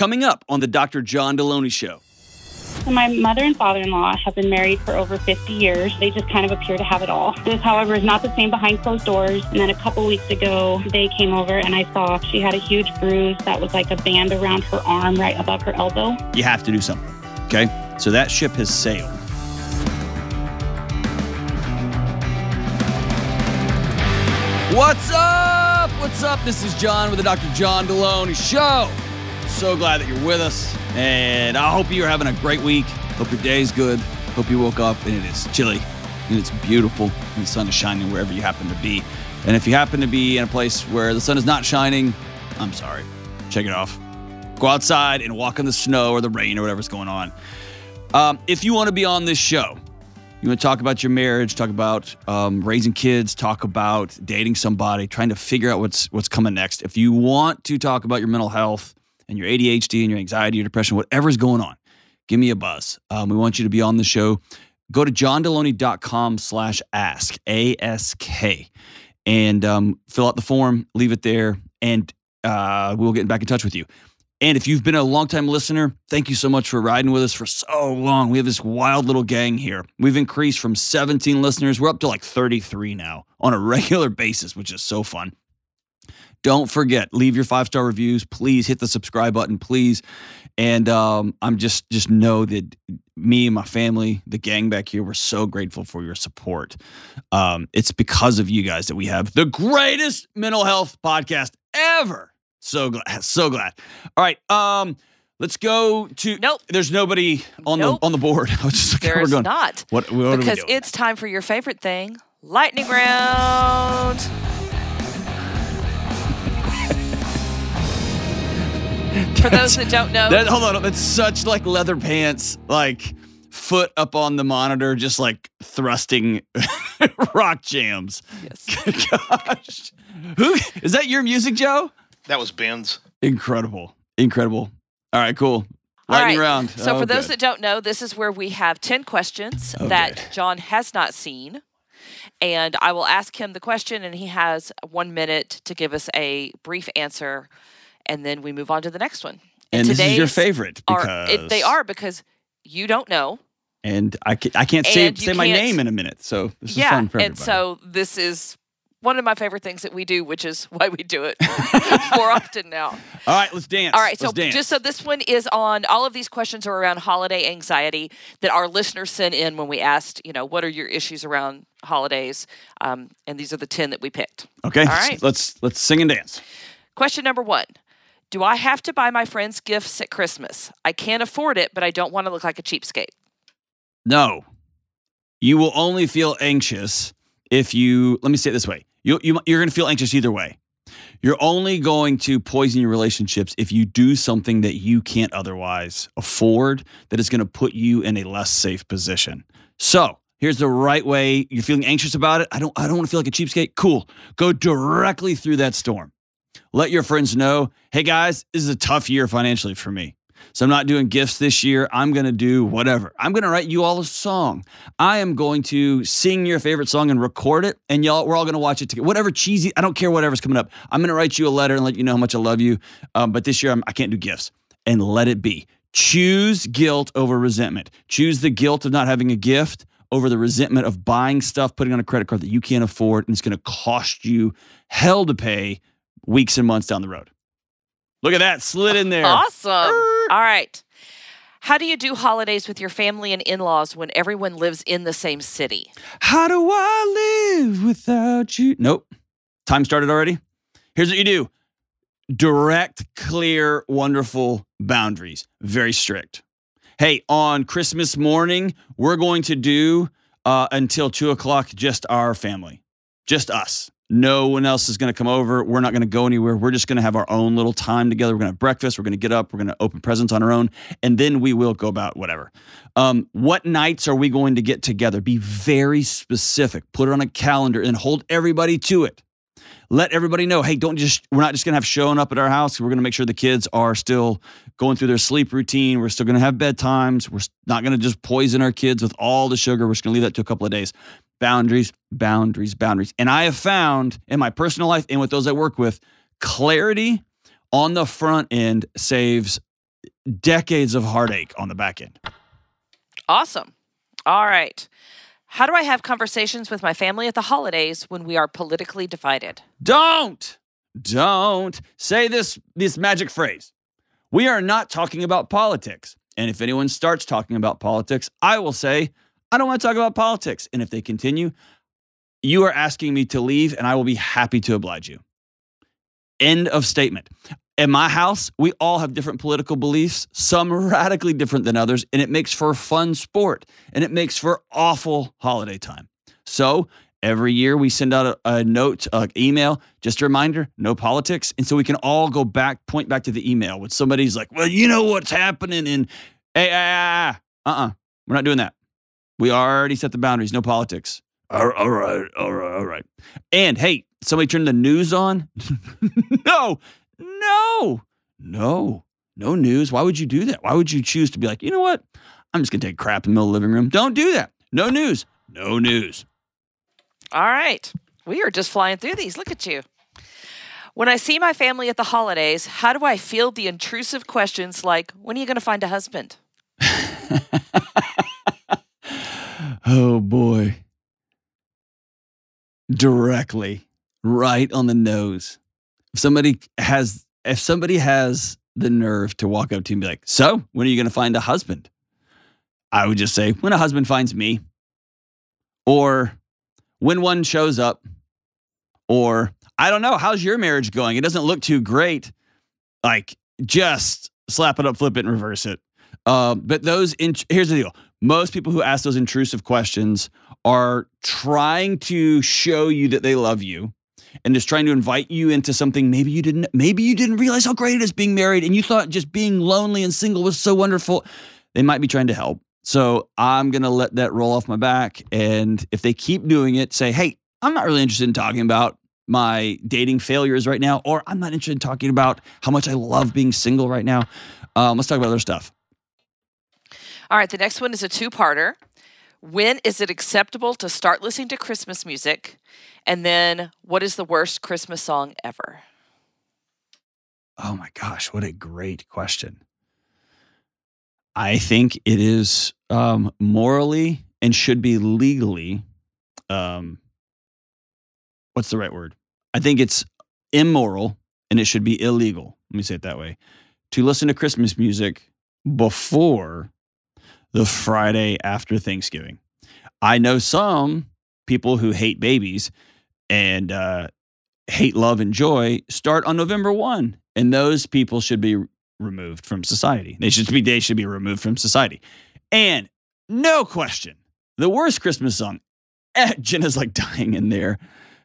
coming up on the Dr. John Delony Show. So my mother and father-in-law have been married for over 50 years. They just kind of appear to have it all. This, however, is not the same behind closed doors. And then a couple weeks ago, they came over and I saw she had a huge bruise that was like a band around her arm right above her elbow. You have to do something. Okay? So that ship has sailed. What's up? What's up? This is John with the Dr. John Delony Show. So glad that you're with us, and I hope you're having a great week. Hope your day's good. Hope you woke up and it is chilly and it's beautiful and the sun is shining wherever you happen to be. And if you happen to be in a place where the sun is not shining, I'm sorry. Check it off. Go outside and walk in the snow or the rain or whatever's going on. Um, if you want to be on this show, you want to talk about your marriage, talk about um, raising kids, talk about dating somebody, trying to figure out what's what's coming next. If you want to talk about your mental health and your ADHD and your anxiety, your depression, whatever's going on, give me a buzz. Um, we want you to be on the show. Go to johndelony.com slash ask, A-S-K, and um, fill out the form, leave it there, and uh, we'll get back in touch with you. And if you've been a longtime listener, thank you so much for riding with us for so long. We have this wild little gang here. We've increased from 17 listeners, we're up to like 33 now on a regular basis, which is so fun. Don't forget, leave your five star reviews. Please hit the subscribe button, please. And um, I'm just just know that me and my family, the gang back here, we're so grateful for your support. Um, it's because of you guys that we have the greatest mental health podcast ever. So glad, so glad. All right, um, let's go to. Nope. There's nobody on Nope. the on the board. I was just like, we're There's going. not. What, what because it's time for your favorite thing, lightning round. For those that don't know, That, hold on, that's such like leather pants, like foot up on the monitor, just like thrusting rock jams. yes. Gosh, who is that? Your music, Joe? That was Ben's. Incredible, incredible. All right, cool. All Lightning right. round. So, Oh, for those good. that don't know, this is where we have 10 questions Oh, that good. John has not seen. And I will ask him the question, and he has one minute to give us a brief answer. And then we move on to the next one. and this is your favorite Are, because it, they are because you don't know. and I can't, I can't say say my can't- name in a minute. So this is yeah. fun for and so this is one of my favorite things that we do, which is why we do it more often now. all right, let's dance. All right, so just so this one is on all of these questions are around holiday anxiety that our listeners sent in when we asked, you know, what are your issues around holidays? Um, and these are the 10 that we picked. okay, All right. let's let's sing and dance. Question number one Do I have to buy my friends gifts at Christmas? I can't afford it, but I don't want to look like a cheapskate. No. You will only feel anxious if you, let me say it this way. You, you, you're going to feel anxious either way. You're only going to poison your relationships if you do something that you can't otherwise afford that is going to put you in a less safe position. So, here's the right way. You're feeling anxious about it. I don't I don't want to feel like a cheapskate. Cool. Go directly through that storm. Let your friends know, "Hey guys, this is a tough year financially for me. So I'm not doing gifts this year. I'm going to do whatever. I'm going to write you all a song. I am going to sing your favorite song and record it, and y'all, we're all going to watch it together. Whatever cheesy, I don't care whatever's coming up. I'm going to write you a letter and let you know how much I love you. Um, but this year, I'm, I can't do gifts. And let it be. Choose guilt over resentment. Choose the guilt of not having a gift over the resentment of buying stuff, putting on a credit card that you can't afford, and it's going to cost you hell to pay weeks and months down the road. Look at that, slid in there. Awesome. All right. How do you do holidays with your family and in laws when everyone lives in the same city? How do I live without you? Nope. Time started already. Here's what you do direct, clear, wonderful boundaries. Very strict. Hey, on Christmas morning, we're going to do uh, until two o'clock just our family, just us. No one else is going to come over. We're not going to go anywhere. We're just going to have our own little time together. We're going to have breakfast. We're going to get up. We're going to open presents on our own. And then we will go about whatever. Um, what nights are we going to get together? Be very specific. Put it on a calendar and hold everybody to it. Let everybody know, hey, don't just, we're not just going to have showing up at our house. We're going to make sure the kids are still going through their sleep routine. We're still going to have bedtimes. We're not going to just poison our kids with all the sugar. We're just going to leave that to a couple of days. Boundaries, boundaries, boundaries. And I have found in my personal life and with those I work with, clarity on the front end saves decades of heartache on the back end. Awesome. All right. How do I have conversations with my family at the holidays when we are politically divided? Don't, don't say this this magic phrase. We are not talking about politics. And if anyone starts talking about politics, I will say, I don't want to talk about politics. And if they continue, you are asking me to leave, and I will be happy to oblige you. End of statement. In my house, we all have different political beliefs, some radically different than others, and it makes for a fun sport and it makes for awful holiday time. So every year we send out a, a note, an email, just a reminder, no politics. And so we can all go back, point back to the email when somebody's like, well, you know what's happening in, hey, uh uh, we're not doing that. We already set the boundaries, no politics. All right, all right, all right, all right. And hey, somebody turned the news on? no, no, no, no news. Why would you do that? Why would you choose to be like, you know what? I'm just gonna take crap in the middle of the living room. Don't do that. No news. No news. All right. We are just flying through these. Look at you. When I see my family at the holidays, how do I field the intrusive questions like, when are you going to find a husband? oh boy. Directly, right on the nose. If somebody has if somebody has the nerve to walk up to you and be like, "So, when are you going to find a husband?" I would just say, "When a husband finds me." Or when one shows up. Or I don't know, how's your marriage going? It doesn't look too great. Like just slap it up, flip it, and reverse it. Uh, but those, in, here's the deal most people who ask those intrusive questions are trying to show you that they love you and just trying to invite you into something maybe you didn't maybe you didn't realize how great it is being married and you thought just being lonely and single was so wonderful they might be trying to help so i'm going to let that roll off my back and if they keep doing it say hey i'm not really interested in talking about my dating failures right now or i'm not interested in talking about how much i love being single right now um, let's talk about other stuff All right. The next one is a two parter. When is it acceptable to start listening to Christmas music? And then, what is the worst Christmas song ever? Oh my gosh, what a great question. I think it is um, morally and should be legally. Um, what's the right word? I think it's immoral and it should be illegal. Let me say it that way. To listen to Christmas music before the Friday after Thanksgiving. I know some people who hate babies and uh, hate love and joy start on November 1 and those people should be removed from society. They should be they should be removed from society. And no question, the worst Christmas song. Eh, Jenna's like dying in there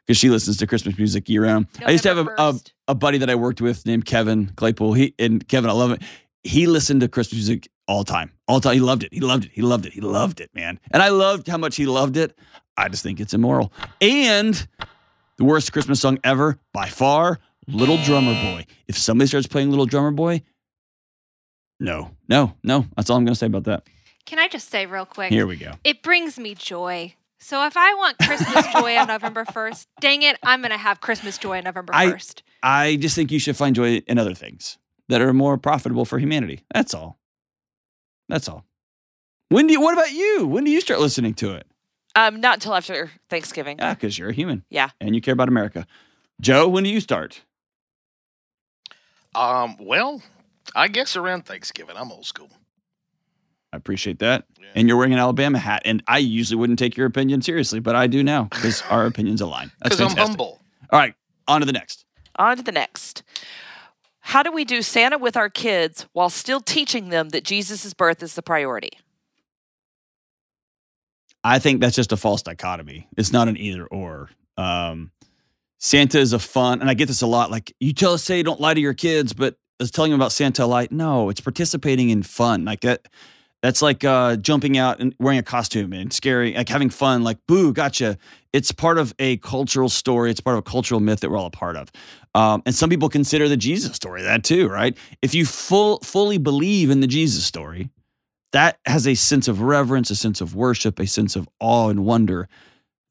because she listens to Christmas music year round. I used to have a, a a buddy that I worked with named Kevin Claypool. He and Kevin, I love it. He listened to Christmas music all time, all time. He loved it. He loved it. He loved it. He loved it, man. And I loved how much he loved it. I just think it's immoral. And the worst Christmas song ever, by far, Little Drummer Boy. If somebody starts playing Little Drummer Boy, no, no, no. That's all I'm going to say about that. Can I just say real quick? Here we go. It brings me joy. So if I want Christmas joy on November 1st, dang it, I'm going to have Christmas joy on November I- 1st. I just think you should find joy in other things that are more profitable for humanity. That's all. That's all. When do you, what about you? When do you start listening to it? Um, not until after Thanksgiving. Ah, because you're a human. Yeah. And you care about America. Joe, when do you start? Um, well, I guess around Thanksgiving. I'm old school. I appreciate that. Yeah. And you're wearing an Alabama hat. And I usually wouldn't take your opinion seriously, but I do now because our opinions align. That's Because I'm humble. All right, on to the next. On to the next. How do we do Santa with our kids while still teaching them that Jesus' birth is the priority? I think that's just a false dichotomy. It's not an either or. Um, Santa is a fun, and I get this a lot. Like you tell us, say you don't lie to your kids, but is telling them about Santa lie? No, it's participating in fun. Like that. That's like uh, jumping out and wearing a costume and scary, like having fun. Like boo, gotcha. It's part of a cultural story. It's part of a cultural myth that we're all a part of. Um, and some people consider the Jesus story that too, right? If you full fully believe in the Jesus story, that has a sense of reverence, a sense of worship, a sense of awe and wonder.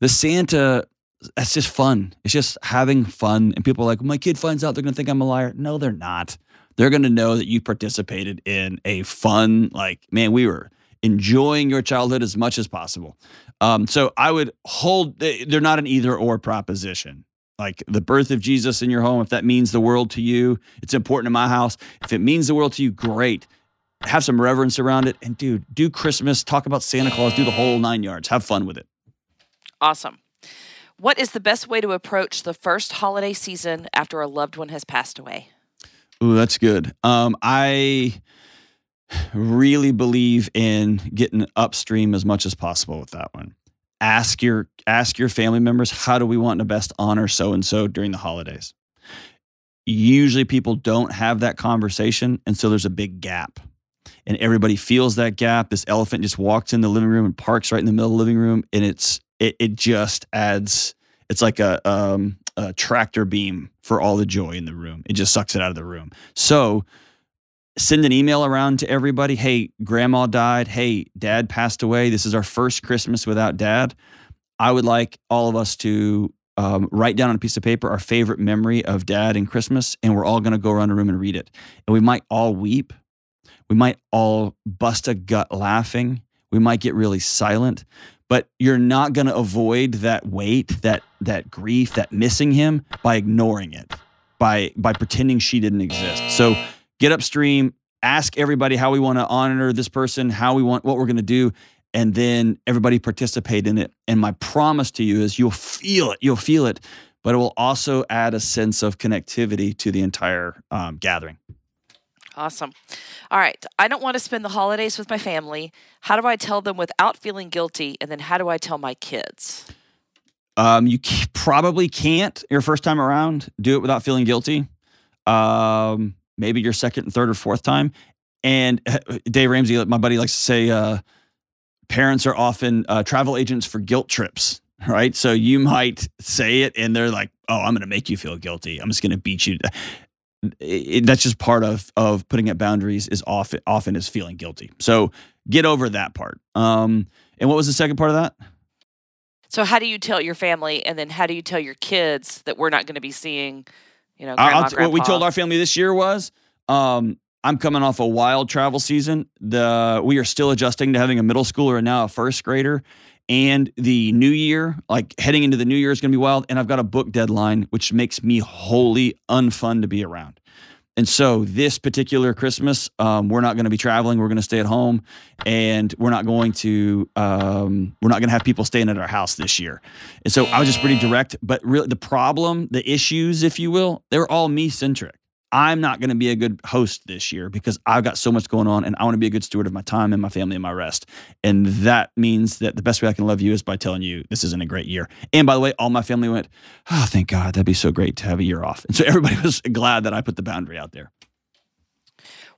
The Santa, that's just fun. It's just having fun. And people are like, my kid finds out they're going to think I'm a liar. No, they're not. They're going to know that you participated in a fun, like, man, we were enjoying your childhood as much as possible. Um, so I would hold, they're not an either or proposition. Like the birth of Jesus in your home, if that means the world to you, it's important in my house. If it means the world to you, great. Have some reverence around it. And dude, do Christmas, talk about Santa Claus, do the whole nine yards. Have fun with it. Awesome. What is the best way to approach the first holiday season after a loved one has passed away? Ooh, that's good. Um, I really believe in getting upstream as much as possible with that one. Ask your ask your family members how do we want to best honor so and so during the holidays. Usually people don't have that conversation and so there's a big gap. And everybody feels that gap. This elephant just walks in the living room and parks right in the middle of the living room and it's it it just adds it's like a um a tractor beam for all the joy in the room. It just sucks it out of the room. So send an email around to everybody. Hey, grandma died. Hey, dad passed away. This is our first Christmas without dad. I would like all of us to um, write down on a piece of paper our favorite memory of dad and Christmas, and we're all going to go around the room and read it. And we might all weep. We might all bust a gut laughing. We might get really silent, but you're not going to avoid that weight, that that grief, that missing him by ignoring it, by by pretending she didn't exist. So get upstream, ask everybody how we want to honor this person, how we want what we're going to do, and then everybody participate in it. And my promise to you is you'll feel it, you'll feel it, but it will also add a sense of connectivity to the entire um, gathering. Awesome. All right. I don't want to spend the holidays with my family. How do I tell them without feeling guilty? And then how do I tell my kids? Um, you probably can't your first time around do it without feeling guilty. Um, maybe your second third or fourth time. And Dave Ramsey, my buddy, likes to say, uh, parents are often uh, travel agents for guilt trips, right? So you might say it, and they're like, "Oh, I'm going to make you feel guilty. I'm just going to beat you." It, that's just part of of putting up boundaries. Is often often is feeling guilty. So get over that part. Um, and what was the second part of that? So how do you tell your family, and then how do you tell your kids that we're not going to be seeing? You know, grandma, t- what we told our family this year was, um, I'm coming off a wild travel season. The we are still adjusting to having a middle schooler and now a first grader. And the new year, like heading into the new year, is going to be wild. And I've got a book deadline, which makes me wholly unfun to be around. And so this particular Christmas, um, we're not going to be traveling. We're going to stay at home, and we're not going to um, we're not going to have people staying at our house this year. And so I was just pretty direct. But really, the problem, the issues, if you will, they were all me centric. I'm not going to be a good host this year because I've got so much going on and I want to be a good steward of my time and my family and my rest. And that means that the best way I can love you is by telling you this isn't a great year. And by the way, all my family went, Oh, thank God. That'd be so great to have a year off. And so everybody was glad that I put the boundary out there.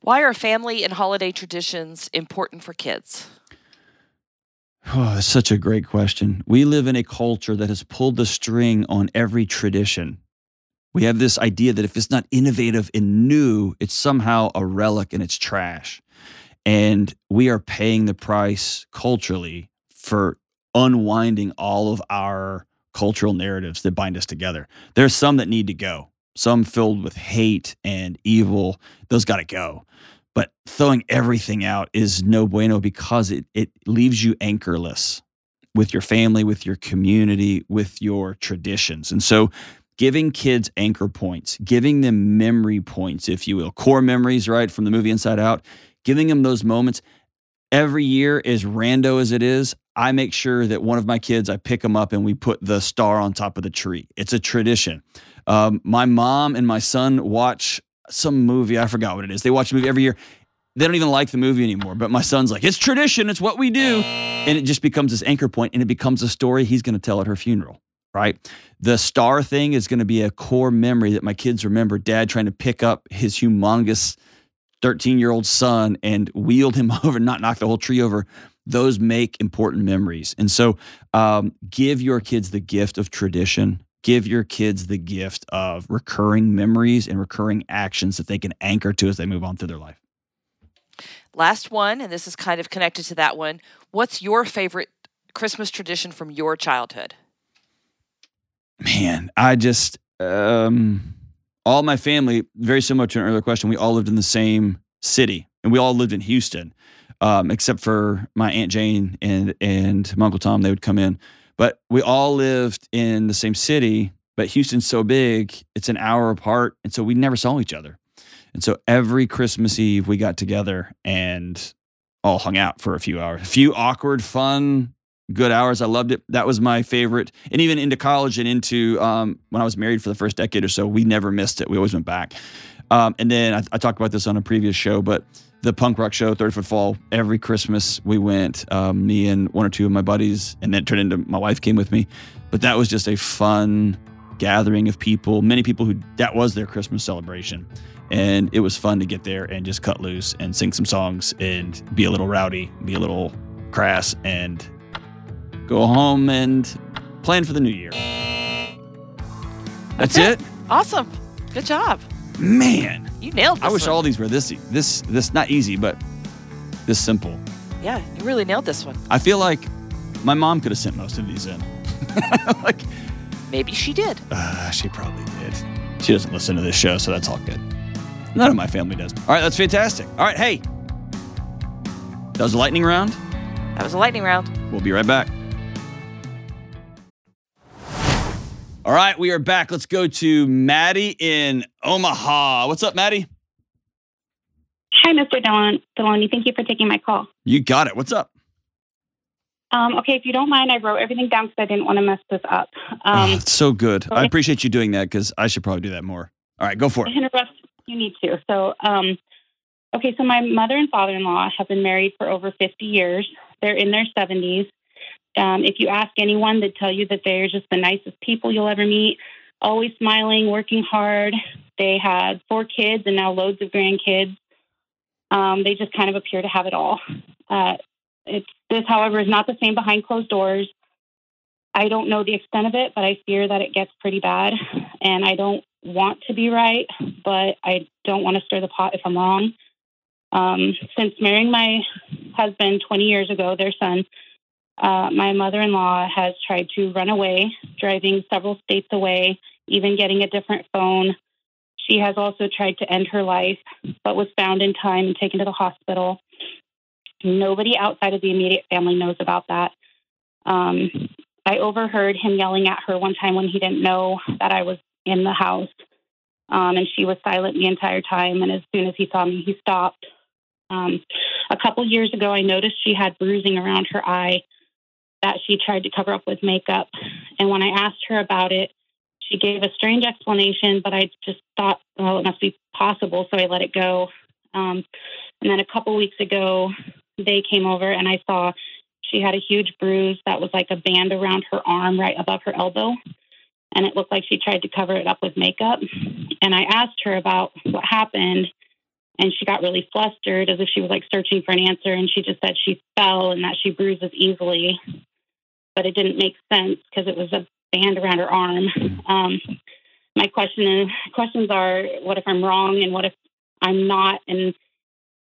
Why are family and holiday traditions important for kids? Oh, that's such a great question. We live in a culture that has pulled the string on every tradition we have this idea that if it's not innovative and new, it's somehow a relic and it's trash. And we are paying the price culturally for unwinding all of our cultural narratives that bind us together. There's some that need to go, some filled with hate and evil. Those got to go. But throwing everything out is no bueno because it, it leaves you anchorless with your family, with your community, with your traditions. And so giving kids anchor points, giving them memory points, if you will, core memories, right, from the movie Inside Out, giving them those moments. Every year, as rando as it is, I make sure that one of my kids, I pick them up and we put the star on top of the tree. It's a tradition. Um, my mom and my son watch some movie. I forgot what it is. They watch a movie every year. They don't even like the movie anymore. But my son's like, it's tradition. It's what we do. And it just becomes this anchor point and it becomes a story he's going to tell at her funeral right? The star thing is going to be a core memory that my kids remember dad trying to pick up his humongous 13 year old son and wield him over, not knock the whole tree over. Those make important memories. And so um, give your kids the gift of tradition. Give your kids the gift of recurring memories and recurring actions that they can anchor to as they move on through their life. Last one, and this is kind of connected to that one. What's your favorite Christmas tradition from your childhood? Man, I just um all my family, very similar to an earlier question, we all lived in the same city, and we all lived in Houston, um, except for my aunt Jane and and my uncle Tom. They would come in, but we all lived in the same city. But Houston's so big; it's an hour apart, and so we never saw each other. And so every Christmas Eve, we got together and all hung out for a few hours. A few awkward, fun, good hours. I loved it. That was my favorite. And even into college and into um, when I was married for the first decade or so, we never missed it. We always went back. Um, and then I, I, talked about this on a previous show, but the punk rock show, Third Foot Fall, every Christmas we went, um, me and one or two of my buddies, and then turned into my wife came with me. But that was just a fun gathering of people, many people who that was their Christmas celebration and it was fun to get there and just cut loose and sing some songs and be a little rowdy, be a little crass, and go home and plan for the new year. That's, it. Awesome. Good job. Man, you nailed. It. I wish one. all these were this this this not easy, but this simple. Yeah, you really nailed this one. I feel like my mom could have sent most of these in. like maybe she did. Uh, she probably did. She doesn't listen to this show, so that's all good. None of my family does. All right, that's fantastic. All right, hey, that was a lightning round. That was a lightning round. We'll be right back. All right, we are back. Let's go to Maddie in Omaha. What's up, Maddie? Hi, Mr. Delon- Delony. Thank you for taking my call. You got it. What's up? Um, okay, if you don't mind, I wrote everything down because I didn't want to mess this up. Um, oh, so good. Okay. I appreciate you doing that because I should probably do that more. All right, go for it you need to. So, um, okay, so my mother and father in law have been married for over 50 years. They're in their 70s. Um, if you ask anyone, they'd tell you that they're just the nicest people you'll ever meet, always smiling, working hard. They had four kids and now loads of grandkids. Um, they just kind of appear to have it all. Uh, it's, this, however, is not the same behind closed doors. I don't know the extent of it, but I fear that it gets pretty bad. And I don't want to be right, but I don't want to stir the pot if I'm wrong. Um, since marrying my husband 20 years ago, their son, uh, my mother in law has tried to run away, driving several states away, even getting a different phone. She has also tried to end her life, but was found in time and taken to the hospital. Nobody outside of the immediate family knows about that. Um, I overheard him yelling at her one time when he didn't know that I was in the house. Um, and she was silent the entire time. And as soon as he saw me, he stopped. Um, a couple years ago, I noticed she had bruising around her eye that she tried to cover up with makeup. And when I asked her about it, she gave a strange explanation, but I just thought, well, it must be possible. So I let it go. Um, and then a couple weeks ago, they came over and I saw she had a huge bruise that was like a band around her arm right above her elbow and it looked like she tried to cover it up with makeup. And I asked her about what happened, and she got really flustered as if she was like searching for an answer. And she just said she fell and that she bruises easily, but it didn't make sense because it was a band around her arm. Um, my question is, questions are: What if I'm wrong, and what if I'm not? And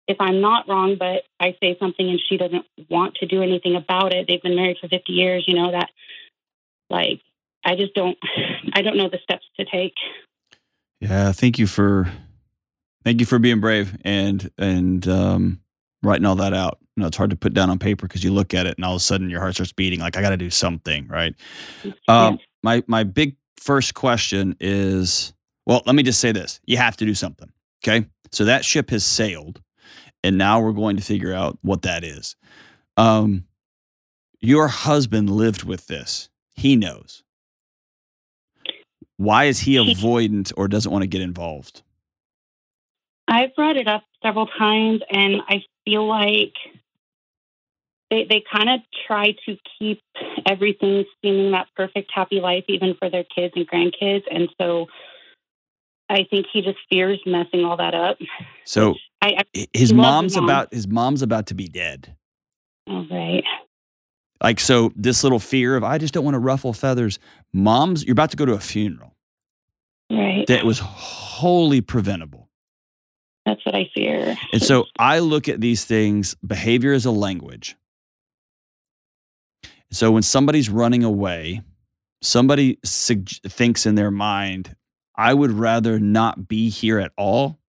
if I'm not wrong, but I say something and she doesn't want to do anything about it, they've been married for 50 years. You know that, like, I just don't I don't know the steps to take. Yeah, thank you for thank you for being brave and and um, writing all that out. You know, it's hard to put down on paper because you look at it and all of a sudden your heart starts beating. Like I got to do something, right? Um, my my big first question is, well, let me just say this: you have to do something. Okay, so that ship has sailed, and now we're going to figure out what that is. Um, your husband lived with this; he knows. Why is he avoidant or doesn't want to get involved? I've brought it up several times, and I feel like they they kind of try to keep everything seeming that perfect happy life, even for their kids and grandkids, and so I think he just fears messing all that up. So I, I, his mom's mom. about his mom's about to be dead. All right. Like so, this little fear of I just don't want to ruffle feathers. Mom's, you're about to go to a funeral. Right. That was wholly preventable. That's what I fear. And so I look at these things. Behavior is a language. So when somebody's running away, somebody thinks in their mind, I would rather not be here at all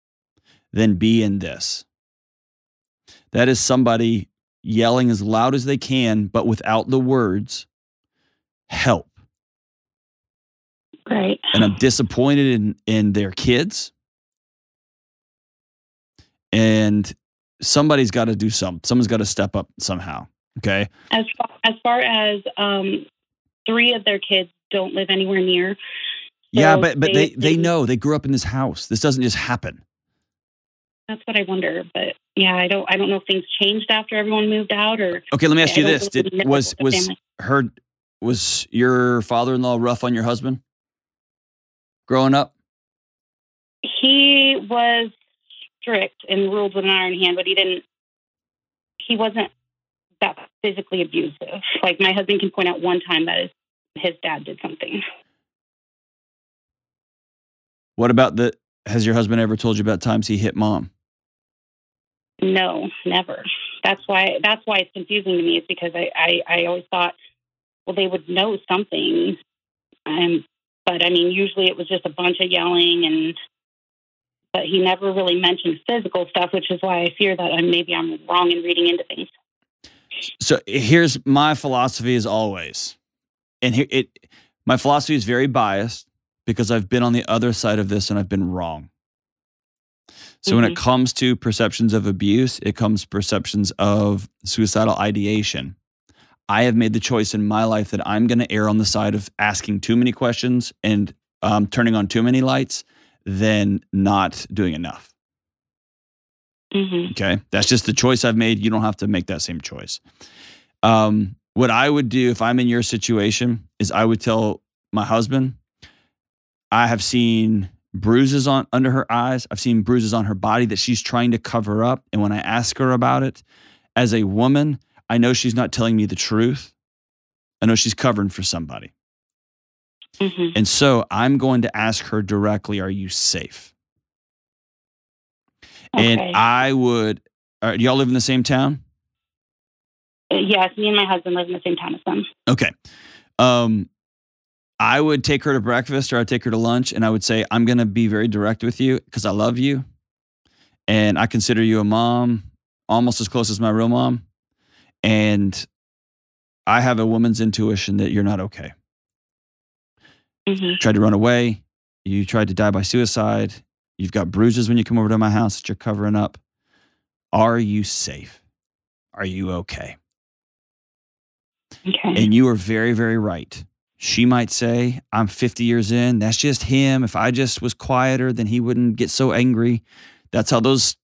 than be in this. That is somebody yelling as loud as they can, but without the words, help. Right. And I'm disappointed in, in their kids. And somebody's got to do something. Someone's got to step up somehow. Okay. As far, as far as um, three of their kids don't live anywhere near. yeah, but but they- they, they know they grew up in this house. This doesn't just happen. That's what I wonder. But yeah, I don't. I don't know if things changed after everyone moved out, or Okay, let me ask you this: really Did was was her was your father-in-law rough on your husband growing up? he was strict and ruled with an iron hand, but he didn't. He wasn't physically abusive. Like my husband can point out one time that his, his dad did something. What about the? Has your husband ever told you about times he hit mom? No, never. That's why. That's why it's confusing to me. Is because I, I, I always thought, well, they would know something. Um, but I mean, usually it was just a bunch of yelling, and but he never really mentioned physical stuff, which is why I fear that I'm, maybe I'm wrong in reading into things. So here's my philosophy as always. And here it my philosophy is very biased because I've been on the other side of this and I've been wrong. So when it comes to perceptions of abuse, it comes perceptions of suicidal ideation. I have made the choice in my life that I'm going to err on the side of asking too many questions and um, turning on too many lights than not doing enough. Hmm Okay. That's just the choice I've made. You don't have to make that same choice. Um, what I would do if I'm in your situation is I would tell my husband, I have seen bruises on under her eyes. I've seen bruises on her body that she's trying to cover up. And when I ask her about it, as a woman, I know she's not telling me the truth. I know she's covering for somebody. hmm And so I'm going to ask her directly, Are you safe? Okay. And I would, uh, y'all live in the same town? yes, me and my husband live in the same town as them. Okay. Um, I would take her to breakfast or I'd take her to lunch and I would say, I'm going to be very direct with you because I love you and I consider you a mom almost as close as my real mom. And I have a woman's intuition that you're not okay. hmm Tried to run away. You tried to die by suicide. You've got bruises when you come over to my house that you're covering up. Are you safe? Are you okay? Okay. And you are very, very right. She might say, I'm 50 years in. That's just him. If I just was quieter, then he wouldn't get so angry. That's how those,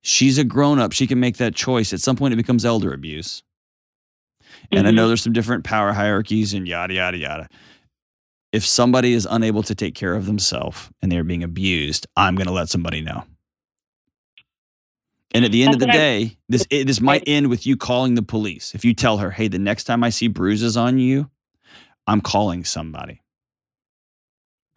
she's a grown up. She can make that choice. At some point, it becomes elder abuse. And I Mhm. know there's some different power hierarchies and yada, yada, yada. If somebody is unable to take care of themselves and they're being abused, I'm going to let somebody know. And at the end of the I- day, this it, this might end with you calling the police. If you tell her, "Hey, the next time I see bruises on you, I'm calling somebody,"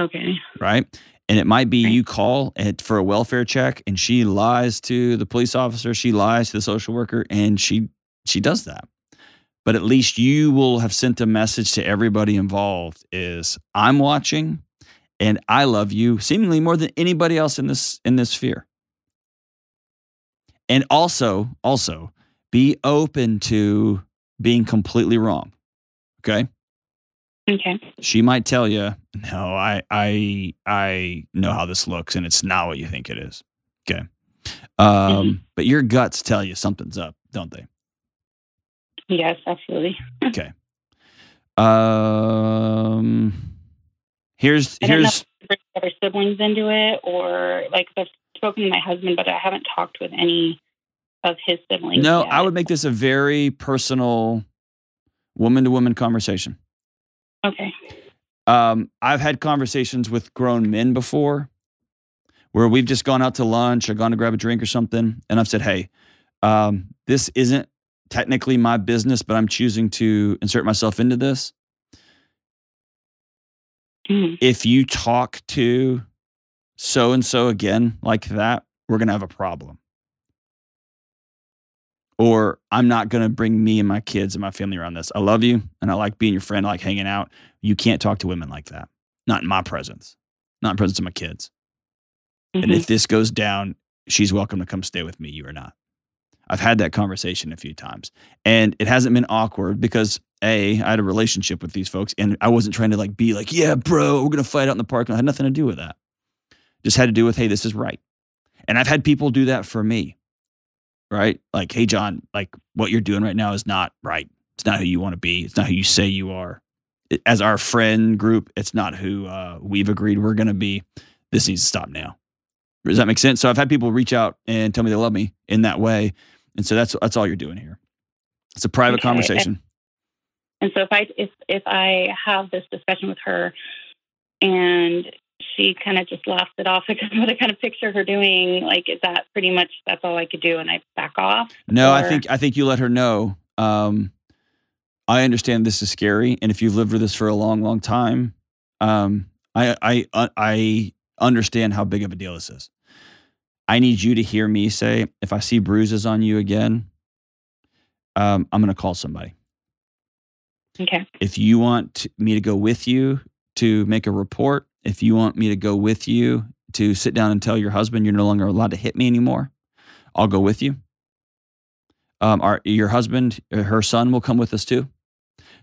Okay. right? And it might be Right. you call it for a welfare check, and she lies to the police officer, she lies to the social worker, and she she does that. But at least you will have sent a message to everybody involved: is I'm watching, and I love you, seemingly more than anybody else in this in this sphere. And also, also be open to being completely wrong. Okay Okay. she might tell you, "No, I I I know how this looks, and it's not what you think it is." Okay, um, Mhm. but your guts tell you something's up, don't they? Yes, absolutely. Okay. Um, here's I don't know here's if other siblings into it, or like I've spoken to my husband, but I haven't talked with any of his siblings. no. yet. I would make this a very personal, woman to woman conversation. Okay. um, I've had conversations with grown men before where we've just gone out to lunch or gone to grab a drink or something. And I've said, hey, um, this isn't technically my business, but I'm choosing to insert myself into this. Mhm. If you talk to so and so again like that, we're going to have a problem. Or I'm not going to bring me and my kids and my family around this. I love you and I like being your friend. I like hanging out. You can't talk to women like that, not in my presence. not in presence of my kids. Mhm. And if this goes down, she's welcome to come stay with me, you are not. I've had that conversation a few times. And it hasn't been awkward because A, I had a relationship with these folks and I wasn't trying to like be like, yeah, bro, we're gonna fight out in the park. And I had nothing to do with that. Just had to do with, hey, this is right. And I've had people do that for me. Right? Like, hey, John, like what you're doing right now is not right. It's not who you want to be. It's not who you say you are. As our friend group, it's not who uh, we've agreed we're gonna be. This needs to stop now. Does that make sense? So I've had people reach out and tell me they love me in that way, and so that's that's all you're doing here. It's a private Okay, conversation. And so if I if if I have this discussion with her, and she kind of just laughs it off because what I kind of picture her doing, like is that pretty much that's all I could do, and I back off. No, I think I think you let her know. Um, I understand this is scary, and if you've lived with this for a long, long time, um, I I uh, I understand how big of a deal this is. I need you to hear me say, if I see bruises on you again, um, I'm going to call somebody. Okay. if you want me to go with you to make a report, if you want me to go with you to sit down and tell your husband you're no longer allowed to hit me anymore, I'll go with you. Um, our, your husband, uh, her son will come with us too.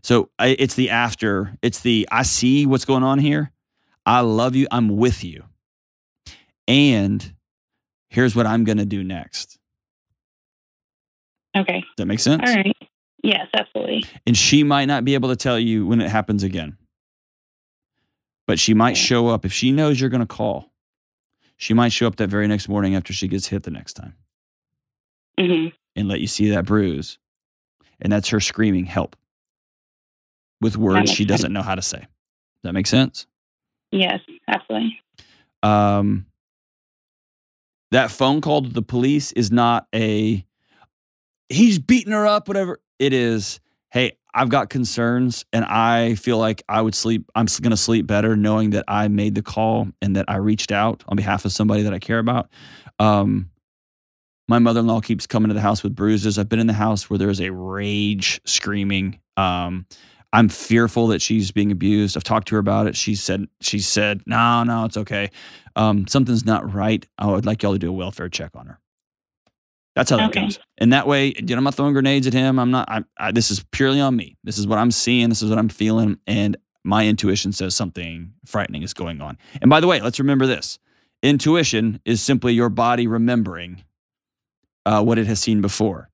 So I, it's the after, it's the I see what's going on here. I love you. I'm with you. And here's what I'm going to do next. Okay. Does that make sense? All right. Yes, absolutely. and she might not be able to tell you when it happens again. But she might Okay. show up if she knows you're going to call. She might show up that very next morning after she gets hit the next time hmm and let you see that bruise. And that's her screaming help with words she doesn't know how to say. Does that make sense? Yes, absolutely. Um, that phone call to the police is not a he's beating her up, whatever. It is, hey, I've got concerns and I feel like I would sleep, I'm going to sleep better knowing that I made the call and that I reached out on behalf of somebody that I care about. Um, my mother in law keeps coming to the house with bruises. I've been in the house where there's a rage screaming. Um, I'm fearful that she's being abused. I've talked to her about it. She said, she said, no, no, it's okay. Um, something's not right. I would like y'all to do a welfare check on her. That's how that Okay. goes. And that way, you know, I'm not throwing grenades at him. I'm not, I, I, this is purely on me. This is what I'm seeing. This is what I'm feeling. And my intuition says something frightening is going on. And by the way, let's remember this intuition is simply your body remembering uh, what it has seen before.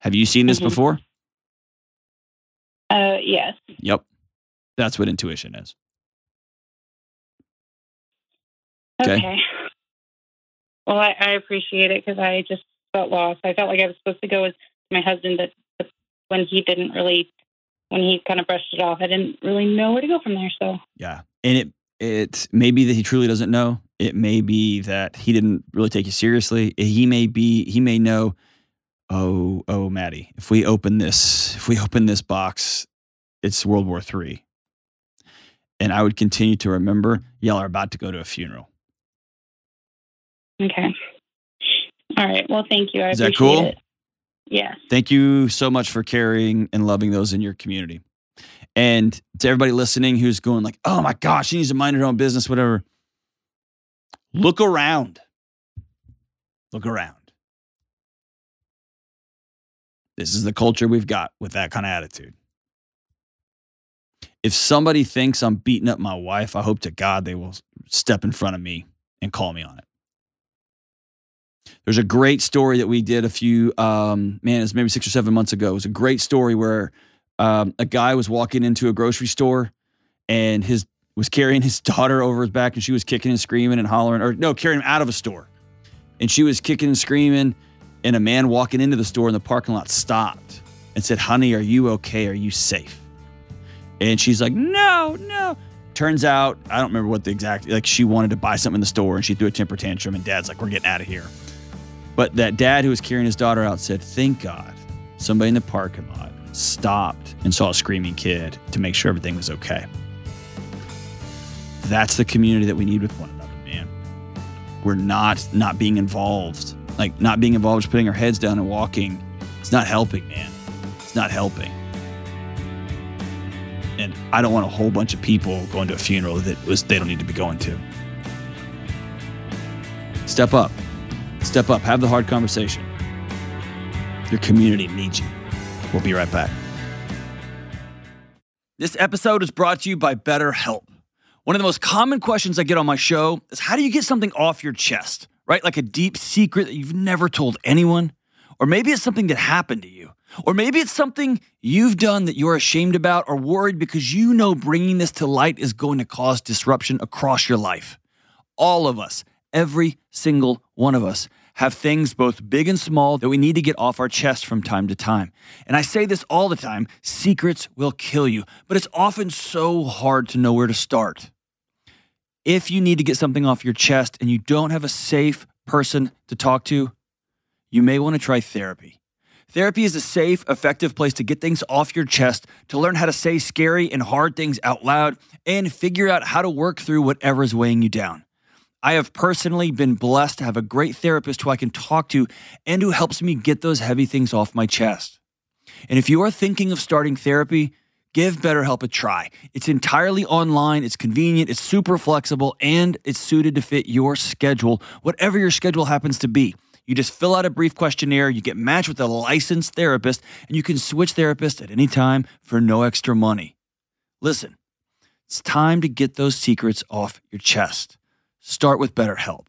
Have you seen this Mhm. before? Yes. Yep. That's what intuition is. Okay. Okay. Well, I, I appreciate it because I just felt lost. I felt like I was supposed to go with my husband, but, but when he didn't really, when he kind of brushed it off, I didn't really know where to go from there. So, Yeah. And it it may be that he truly doesn't know. It may be that he didn't really take you seriously. He may be he may know, oh, oh, Maddie, if we open this, if we open this box, it's World War Three. And I would continue to remember y'all are about to go to a funeral. okay. All right. Well, thank you. I Is that cool? it. Yes. Thank you so much for caring and loving those in your community. And to everybody listening who's going like, "Oh my gosh, she needs to mind her own business," whatever. Look around. Look around. This is the culture we've got with that kind of attitude. If somebody thinks I'm beating up my wife, I hope to God they will step in front of me and call me on it. There's a great story that we did a few, um, man, it's maybe six or seven months ago. It was a great story where um, a guy was walking into a grocery store and his was carrying his daughter over his back and she was kicking and screaming and hollering, or no, carrying him out of a store. And she was kicking and screaming. And a man walking into the store in the parking lot stopped and said, Honey, are you okay? Are you safe? And she's like, No, no. Turns out, I don't remember what the exact, like she wanted to buy something in the store and she threw a temper tantrum. And dad's like, We're getting out of here. But that dad who was carrying his daughter out said, Thank God somebody in the parking lot stopped and saw a screaming kid to make sure everything was okay. That's the community that we need with one another, man. We're not not being involved. Like not being involved, just putting our heads down and walking. It's not helping, man. It's not helping. And I don't want a whole bunch of people going to a funeral that was they don't need to be going to. Step up. Step up. Have the hard conversation. Your community needs you. We'll be right back. This episode is brought to you by BetterHelp. One of the most common questions I get on my show is how do you get something off your chest, right? Like a deep secret that you've never told anyone? Or maybe it's something that happened to you. Or maybe it's something you've done that you're ashamed about or worried because you know bringing this to light is going to cause disruption across your life. All of us, every single one of us, have things both big and small that we need to get off our chest from time to time. And I say this all the time secrets will kill you, but it's often so hard to know where to start. If you need to get something off your chest and you don't have a safe person to talk to, you may want to try therapy. Therapy is a safe, effective place to get things off your chest, to learn how to say scary and hard things out loud, and figure out how to work through whatever is weighing you down. I have personally been blessed to have a great therapist who I can talk to and who helps me get those heavy things off my chest. And if you are thinking of starting therapy, give BetterHelp a try. It's entirely online, it's convenient, it's super flexible, and it's suited to fit your schedule, whatever your schedule happens to be. You just fill out a brief questionnaire, you get matched with a licensed therapist, and you can switch therapists at any time for no extra money. Listen, it's time to get those secrets off your chest. Start with BetterHelp.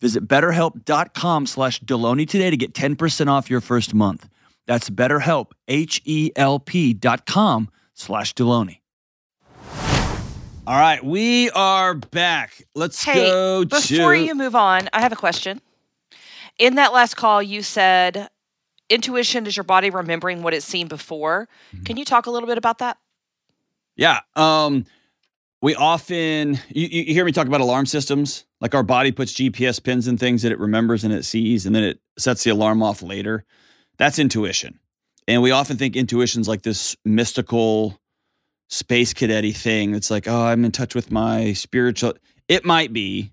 Visit betterhelp.com slash Delony today to get 10% off your first month. That's betterhelp, H-E-L-P dot com slash Delony. All right, we are back. Let's Hey, go before to... you move on, I have a question. In that last call, you said intuition is your body remembering what it's seen before. Mm-hmm. Can you talk a little bit about that? Yeah. Um, we often you, you hear me talk about alarm systems. Like our body puts GPS pins and things that it remembers and it sees, and then it sets the alarm off later. That's intuition. And we often think intuition's like this mystical space cadet thing. It's like, oh, I'm in touch with my spiritual. It might be,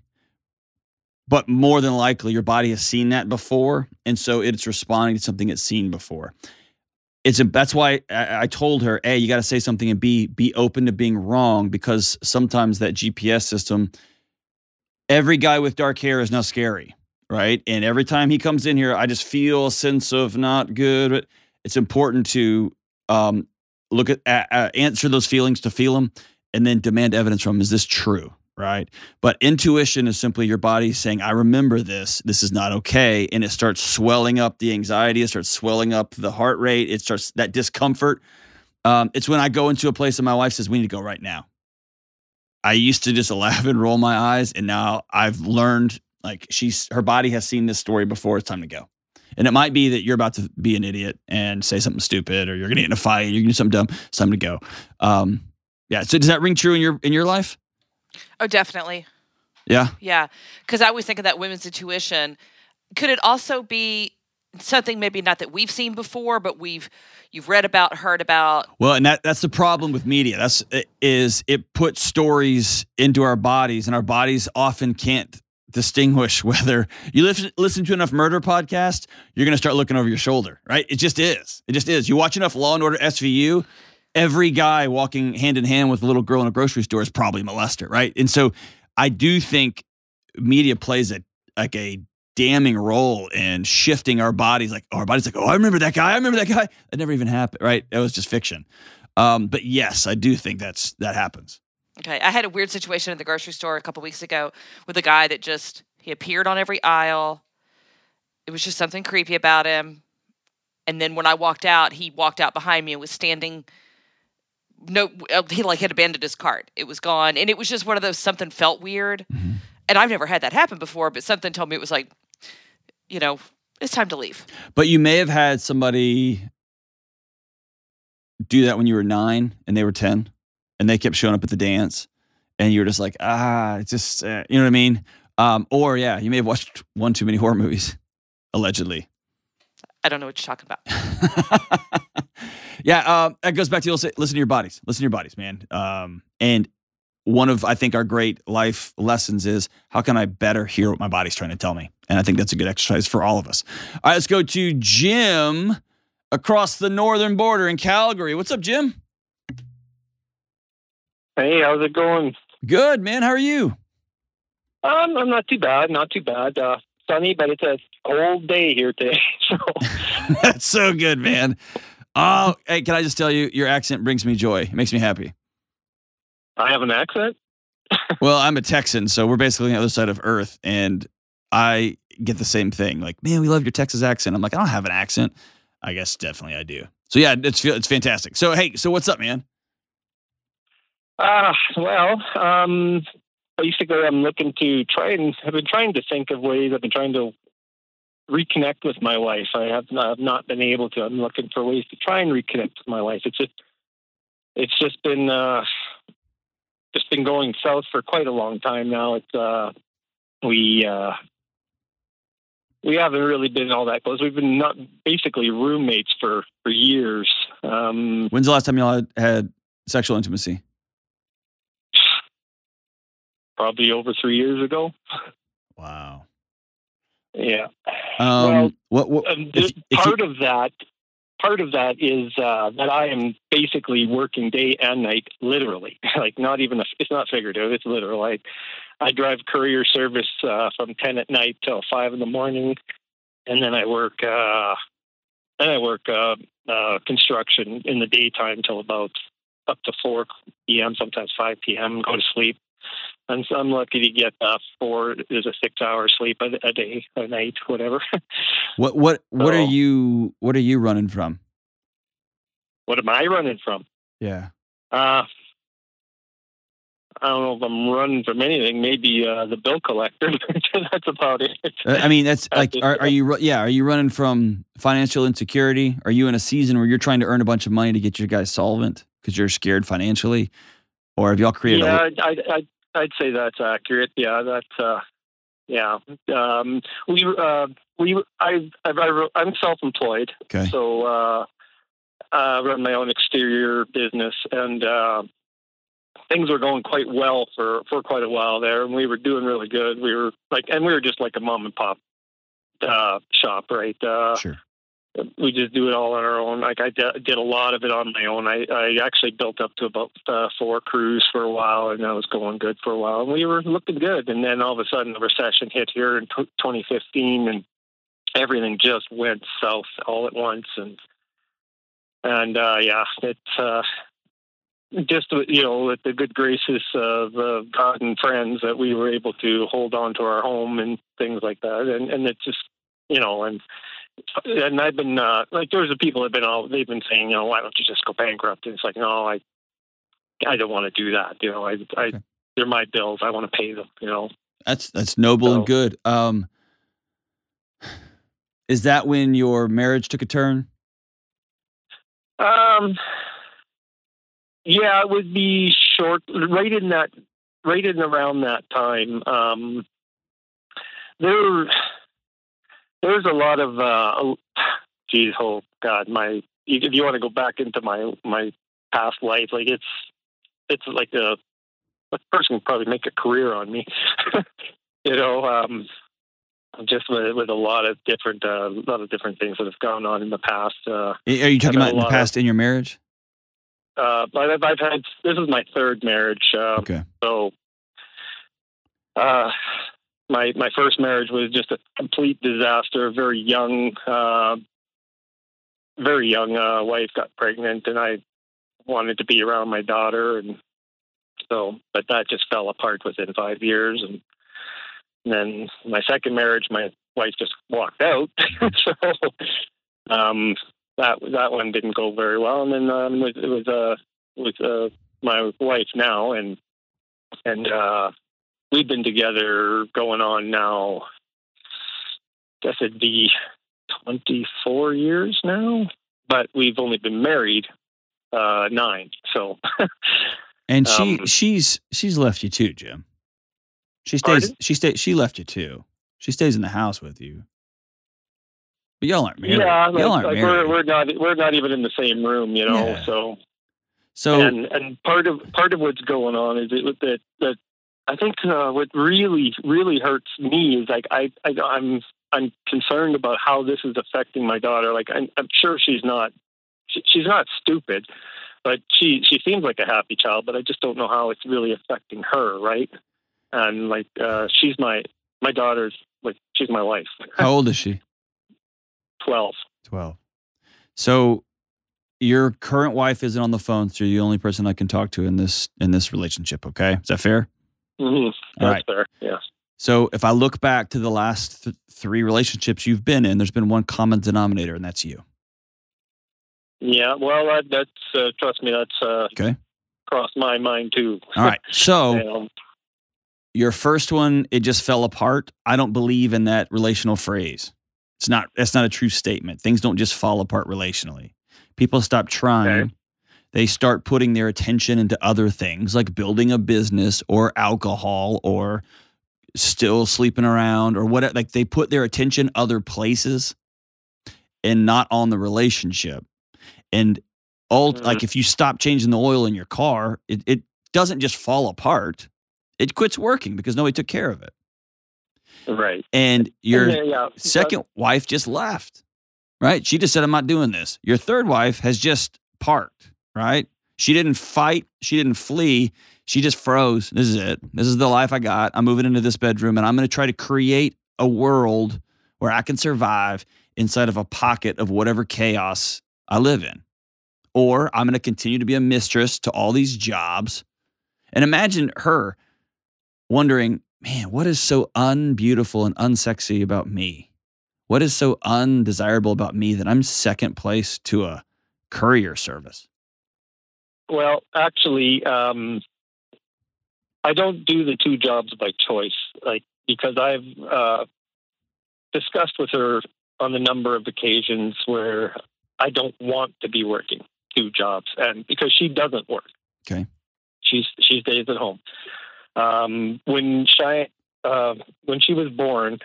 but more than likely your body has seen that before. And so it's responding to something it's seen before it's a, that's why I, I told her, A, you got to say something, and B, be open to being wrong because sometimes that GPS system, every guy with dark hair is now scary, right? And every time he comes in here, I just feel a sense of not good. It's important to um, look at, uh, answer those feelings to feel them, and then demand evidence from. Is this true? Right? But intuition is simply your body saying, I remember this. This is not okay. And it starts swelling up the anxiety, it starts swelling up the heart rate, it starts that discomfort. Um, it's when I go into a place and my wife says, We need to go right now. I used to just laugh and roll my eyes. And now I've learned like she's her body has seen this story before. It's time to go. And it might be that you're about to be an idiot and say something stupid, or you're going to get in a fight, you're going to do something dumb. It's time to go. Um, yeah. So does that ring true in your in your life? Oh, definitely. Yeah. Yeah. Because I always think of that women's intuition. Could it also be something maybe not that we've seen before, but we've you've read about, heard about? Well, and that that's the problem with media. That's is it puts stories into our bodies, and our bodies often can't distinguish whether you listen, listen to enough murder podcast, you're going to start looking over your shoulder, right? It just is. It just is. You watch enough Law and Order SVU, every guy walking hand in hand with a little girl in a grocery store is probably molester, right? And so I do think media plays a like a damning role in shifting our bodies. Like our bodies, like, oh, I remember that guy. I remember that guy. That never even happened, right? That was just fiction. Um, but yes, I do think that's that happens. Okay, I had a weird situation in the grocery store a couple weeks ago with a guy that just he appeared on every aisle. It was just something creepy about him. And then when I walked out, he walked out behind me and was standing no he like had abandoned his cart. It was gone. And it was just one of those something felt weird. Mm-hmm. and i've never had that happen before but something told me it was like you know it's time to leave. But you may have had somebody do that when you were nine and they were 10 and they kept showing up at the dance and you were just like ah it's just uh, you know what i mean? Um, or yeah you may have watched one too many horror movies allegedly. I don't know what you're talking about yeah, uh, that goes back to listen, listen to your bodies. Listen to your bodies, man. Um, and one of I think our great life lessons is how can I better hear what my body's trying to tell me? And I think that's a good exercise for all of us. All right, let's go to Jim across the northern border in Calgary. What's up, Jim? Hey, how's it going? Good, man. How are you? Um, I'm not too bad. Not too bad. Uh, sunny, but it's a cold day here today. So That's so good, man. Oh, hey, can I just tell you, your accent brings me joy. It makes me happy. I have an accent. Well, I'm a Texan, so we're basically on the other side of Earth, and I get the same thing. Like, man, we love your Texas accent. I'm like, I don't have an accent. I guess definitely I do. So yeah, it's it's fantastic. So hey, so what's up, man? Uh, well, um, basically, I'm looking to try and I've been trying to think of ways. I've been trying to reconnect with my wife. I have not, I've not been able to. I'm looking for ways to try and reconnect with my wife. It's just, it's just been, uh, just been going south for quite a long time now. It's, uh, we, uh, we haven't really been all that close. We've been not basically roommates for for years. Um, When's the last time y'all had, had sexual intimacy? probably over three years ago. Wow. Yeah. Um, Well, what? what Um, if, if you- part of that part of that is uh, that I am basically working day and night, literally. like not even a, it's not figurative; it's literal. I I drive courier service uh, from ten at night till five in the morning, and then I work. Uh, then I work uh, uh, construction in the daytime till about up to four p.m. Sometimes five p.m. Go to sleep. So I'm lucky to get uh, four is a six hour sleep a, a day, a night, whatever. what? What? What are you? What are you running from? what am I running from? Yeah. Uh, I don't know if I'm running from anything. Maybe uh, the bill collector. That's about it. Uh, I mean, that's like, are, are you? Yeah. Are you running from financial insecurity? Are you in a season where you're trying to earn a bunch of money to get your guys solvent because you're scared financially, or have y'all created? yeah, a, I'd, I'd, I'd, say that's accurate. Yeah, that's uh, yeah. Um, we uh, we I, I, I I'm self-employed, okay. so uh, I run my own exterior business, and uh, things were going quite well for for quite a while there, and we were doing really good. We were like, and we were just like a mom and pop uh, shop, right? Uh, Sure. We just do it all on our own. Like I did, did a lot of it on my own. I, I actually built up to about uh, four crews for a while, and that was going good for a while. And we were looking good, and then all of a sudden, the recession hit here in t- 2015, and everything just went south all at once. And and uh, yeah, it's uh, just you know with the good graces of uh, God and friends that we were able to hold on to our home and things like that. And and it just you know and and I've been uh, like there's the people that have been all they've been saying, you know, why don't you just go bankrupt? And it's like, no, I I don't want to do that. You know, I I Okay. they're my bills. I want to pay them. You know. That's that's noble and good. Um, is that when your marriage took a turn? Um. Yeah, it would be short, right in that, right in around that time. Um, there, there's a lot of, uh, geez, oh God, my. If you want to go back into my my past life, like it's, it's like a, a person can probably make a career on me. you know, um, just with, with a lot of different, uh, a lot of different things that have gone on in the past. Uh, Are you talking about in the lot of- past in your marriage? uh, I've, I've had this is my third marriage. Um, Okay. So, uh, my my first marriage was just a complete disaster. A very young, uh, very young uh, wife got pregnant, and I wanted to be around my daughter, and so, but that just fell apart within five years, and, then my second marriage, my wife just walked out. so, um, that that one didn't go very well, and then um, it was, it was uh with uh, my wife now, and and uh, we've been together going on now. I guess it'd be twenty four years now, but we've only been married uh, nine. So And she Um, she's she's left you too, Jim. She stays. Pardon? She stay. She left you too. She stays in the house with you. But y'all aren't married. yeah, y'all aren't like married. we're we're not we're not even in the same room, you know. Yeah. So so and and part of part of what's going on is it, that that I think uh, what really really hurts me is like I, I I'm I'm concerned about how this is affecting my daughter. Like I'm, I'm sure she's not she, she's not stupid, but she she seems like a happy child. But I just don't know how it's really affecting her, right? And like uh, she's my my daughter's like she's my wife. How old is she? Twelve. 12. So your current wife isn't on the phone, so you're the only person I can talk to in this in this relationship, okay? Is that fair? Mm-hmm. That's right. fair. Yes. So if I look back to the last th- three relationships you've been in, there's been one common denominator, and that's you. Yeah. Well, that, that's uh, trust me. That's uh, Okay. crossed my mind too. All right. So Um, your first one, it just fell apart. I don't believe in that relational phrase. It's not. That's not a true statement. Things don't just fall apart relationally. People stop trying. Okay. They start putting their attention into other things like building a business or alcohol or still sleeping around or whatever. Like they put their attention other places and not on the relationship. And all Mhm. like if you stop changing the oil in your car, it, it doesn't just fall apart. It quits working because nobody took care of it. right. And your Yeah, yeah. second wife just left, right? She just said, I'm not doing this. Your third wife has just parked, right? She didn't fight. She didn't flee. She just froze. This is it. This is the life I got. I'm moving into this bedroom and I'm going to try to create a world where I can survive inside of a pocket of whatever chaos I live in. Or I'm going to continue to be a mistress to all these jobs. And imagine her wondering, man, what is so unbeautiful and unsexy about me? What is so undesirable about me that I'm second place to a courier service? Well, actually, um, I don't do the two jobs by choice, like because I've uh, discussed with her on a number of occasions where I don't want to be working two jobs, and because she doesn't work. Okay. She's she stays at home. Um, when she uh, when she was born,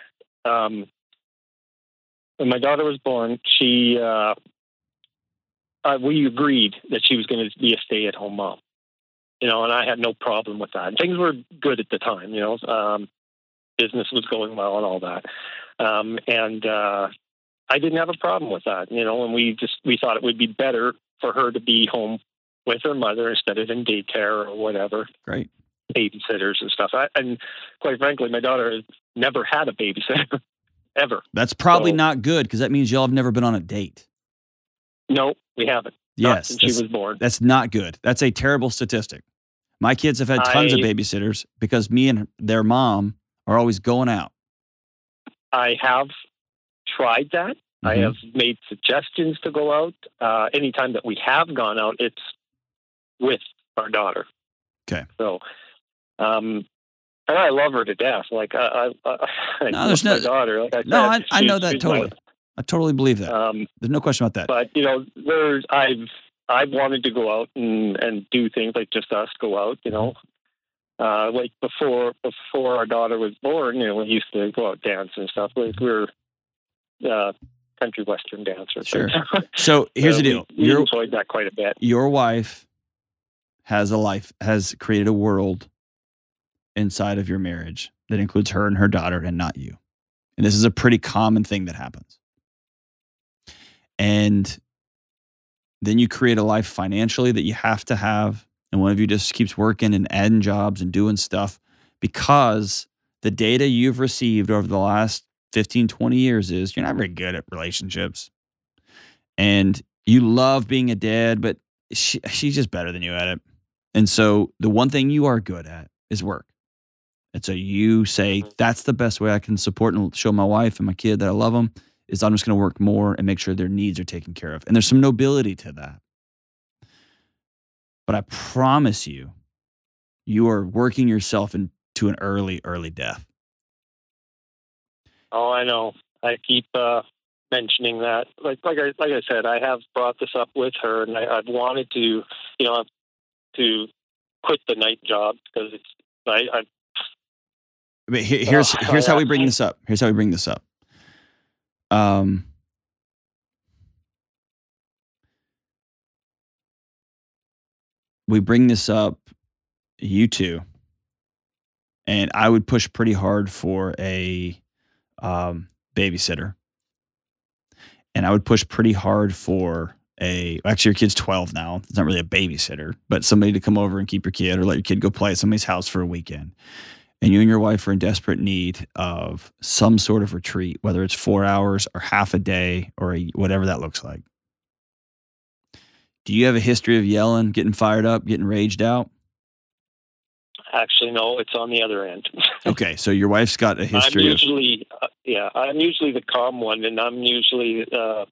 um, when my daughter was born, she uh, uh, we agreed that she was going to be a stay-at-home mom. You know, and I had no problem with that. And things were good at the time. You know, um, business was going well and all that, um, and uh, I didn't have a problem with that. You know, and we just we thought it would be better for her to be home with her mother instead of in daycare or whatever Great. babysitters and stuff. I, and quite frankly, my daughter has never had a babysitter ever. That's probably So- not good because that means y'all have never been on a date. No, we haven't. Not Yes. since she was born. that's not good. That's a terrible statistic. My kids have had tons of babysitters because me and their mom are always going out. I have tried that. I Mhm. have made suggestions to go out. Uh, anytime that we have gone out, it's with our daughter. Okay. So, um, and I love her to death. Like I, I, I, I No, there's no- my daughter. Like I No, I, said, I know that my- totally. I totally believe that. um, There's no question about that. but you know, there's I've I've wanted to go out and and do things like just us go out. You know, uh, like before before our daughter was born, you know, we used to go out dance and stuff. Like we were uh, country western dancers. Sure. So here's Uh, the deal. We, we enjoyed that quite a bit. your wife has a life has created a world inside of your marriage that includes her and her daughter and not you. And this is a pretty common thing that happens. And then you create a life financially that you have to have and one of you just keeps working and adding jobs and doing stuff because the data you've received over the last 15 20 years is you're not very good at relationships and you love being a dad but she, she's just better than you at it. And so the one thing you are good at is work. And so you say, mm-hmm. that's the best way I can support and show my wife and my kid that I love them is I'm just going to work more and make sure their needs are taken care of. And there's some nobility to that. But I promise you, you are working yourself into an early, early death. Oh, I know. I keep uh, mentioning that. Like like I like I said, I have brought this up with her, and I, I've wanted to, you know, to quit the night job because it's I, I But he- here's here's how we bring this up. Here's how we bring this up. Um, we bring this up, you two, and I would push pretty hard for a um, babysitter, and I would push pretty hard for a. Actually, your kid's twelve now. It's not really a babysitter, but somebody to come over and keep your kid, or let your kid go play at somebody's house for a weekend and you and your wife are in desperate need of some sort of retreat, whether it's four hours or half a day or a, whatever that looks like. Do you have a history of yelling, getting fired up, getting raged out? Actually, no, it's on the other end. Okay, so your wife's got a I'm history of. usually, uh, yeah, I'm usually the calm one, and I'm usually, uh,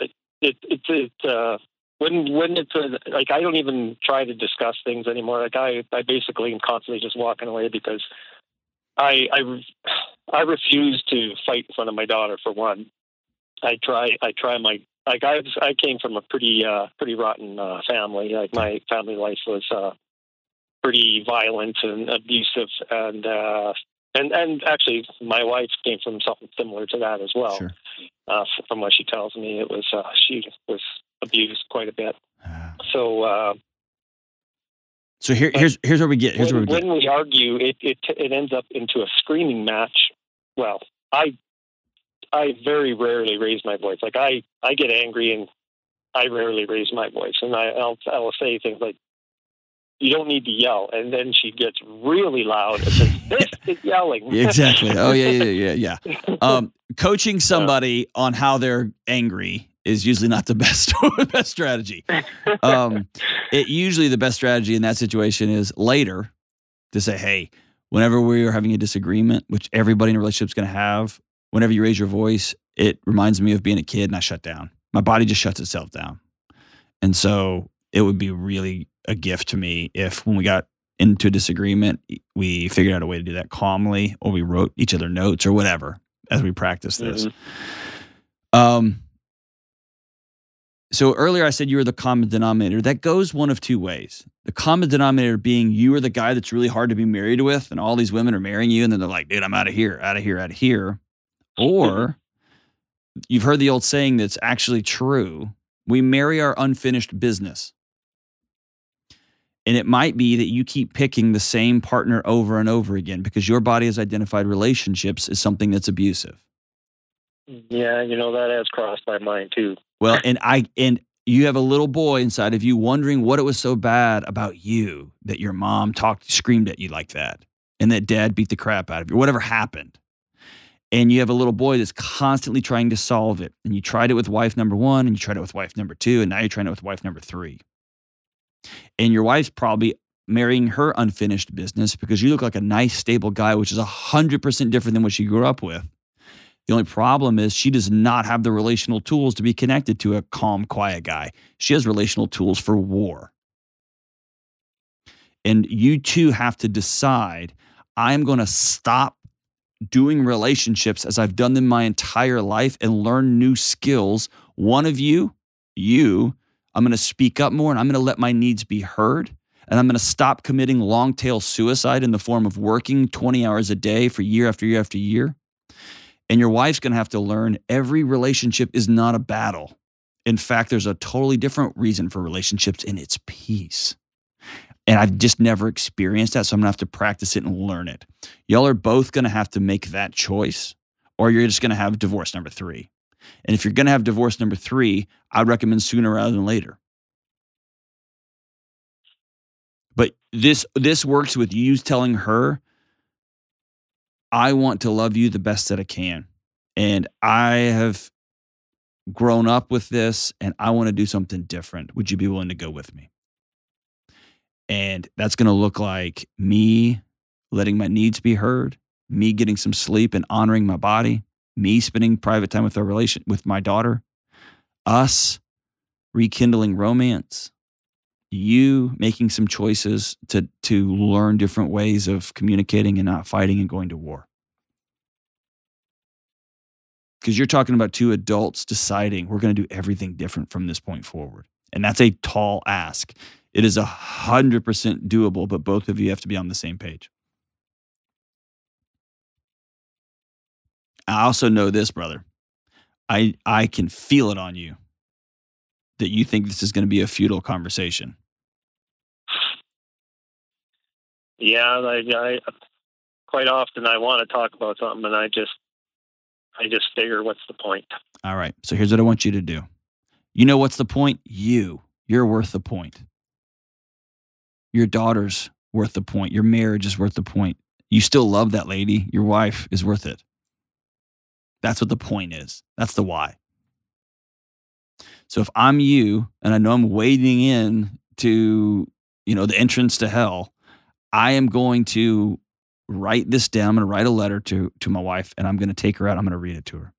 it, it, it, it uh, when when it's like I don't even try to discuss things anymore. Like I, I basically am constantly just walking away because I, I, I refuse to fight in front of my daughter. For one, I try, I try my like I, I came from a pretty, uh, pretty rotten uh, family. Like my family life was. Uh, pretty violent and abusive and uh and and actually my wife came from something similar to that as well Sure. uh from what she tells me it was uh she was abused quite a bit so uh So here, here's here's where we get. Here's where when, we get. when we argue it, it it ends up into a screaming match well i i very rarely raise my voice like i i get angry and i rarely raise my voice and i i'll i'll say things like you don't need to yell and then she gets really loud and says this is yelling exactly. Oh yeah, yeah, yeah, yeah. Um, coaching somebody on how they're angry is usually not the best best strategy. Um, it usually the best strategy in that situation is later to say, "Hey, whenever we are having a disagreement, which everybody in a relationship is going to have, whenever you raise your voice, it reminds me of being a kid and I shut down. My body just shuts itself down, and so it would be really a gift to me if when we got into a disagreement, we figured out a way to do that calmly, or we wrote each other notes or whatever as we practice this. Mhm. Um, so earlier I said you were the common denominator. That goes one of two ways. The common denominator being you are the guy that's really hard to be married with, and all these women are marrying you, and then they're like, dude, I'm out of here, out of here, out of here. Or you've heard the old saying that's actually true. We marry our unfinished business. And it might be that you keep picking the same partner over and over again because your body has identified relationships as something that's abusive. yeah you know that has crossed my mind too Well, and I and you have a little boy inside of you wondering what it was so bad about you that your mom talked screamed at you like that and that dad beat the crap out of you, whatever happened. And you have a little boy that's constantly trying to solve it. And you tried it with wife number one, and you tried it with wife number two, and now you're trying it with wife number three. And your wife's probably marrying her unfinished business because you look like a nice, stable guy, which is 100% different than what she grew up with. The only problem is she does not have the relational tools to be connected to a calm, quiet guy. She has relational tools for war. And you two have to decide I'm going to stop doing relationships as I've done them my entire life and learn new skills. One of you, you, I'm going to speak up more and I'm going to let my needs be heard. And I'm going to stop committing long tail suicide in the form of working 20 hours a day for year after year after year. And your wife's going to have to learn every relationship is not a battle. In fact, there's a totally different reason for relationships, and it's peace. And I've just never experienced that. So I'm going to have to practice it and learn it. Y'all are both going to have to make that choice, or you're just going to have divorce number three. And if you're going to have divorce number three, I'd recommend sooner rather than later. But this this works with you telling her, I want to love you the best that I can. And I have grown up with this and I want to do something different. Would you be willing to go with me? And that's going to look like me letting my needs be heard, me getting some sleep and honoring my body, me spending private time with our relation with my daughter, us rekindling romance, you making some choices to to learn different ways of communicating and not fighting and going to war. Because you're talking about two adults deciding we're going to do everything different from this point forward. And that's a tall ask. It is a hundred percent doable, but both of you have to be on the same page. I also know this, brother. I I can feel it on you that you think this is going to be a futile conversation. yeah I, I quite often i want to talk about something and i just i just figure what's the point All right. So here's what I want you to do. You know what's the point? You. You're worth the point. Your daughter's worth the point. Your marriage is worth the point. You still love that lady. Your wife is worth it. That's what the point is. That's the why. So if I'm you and I know I'm wading in to, you know, the entrance to hell, I am going to write this down. I'm going to write a letter to to my wife and I'm going to take her out. I'm going to read it to her.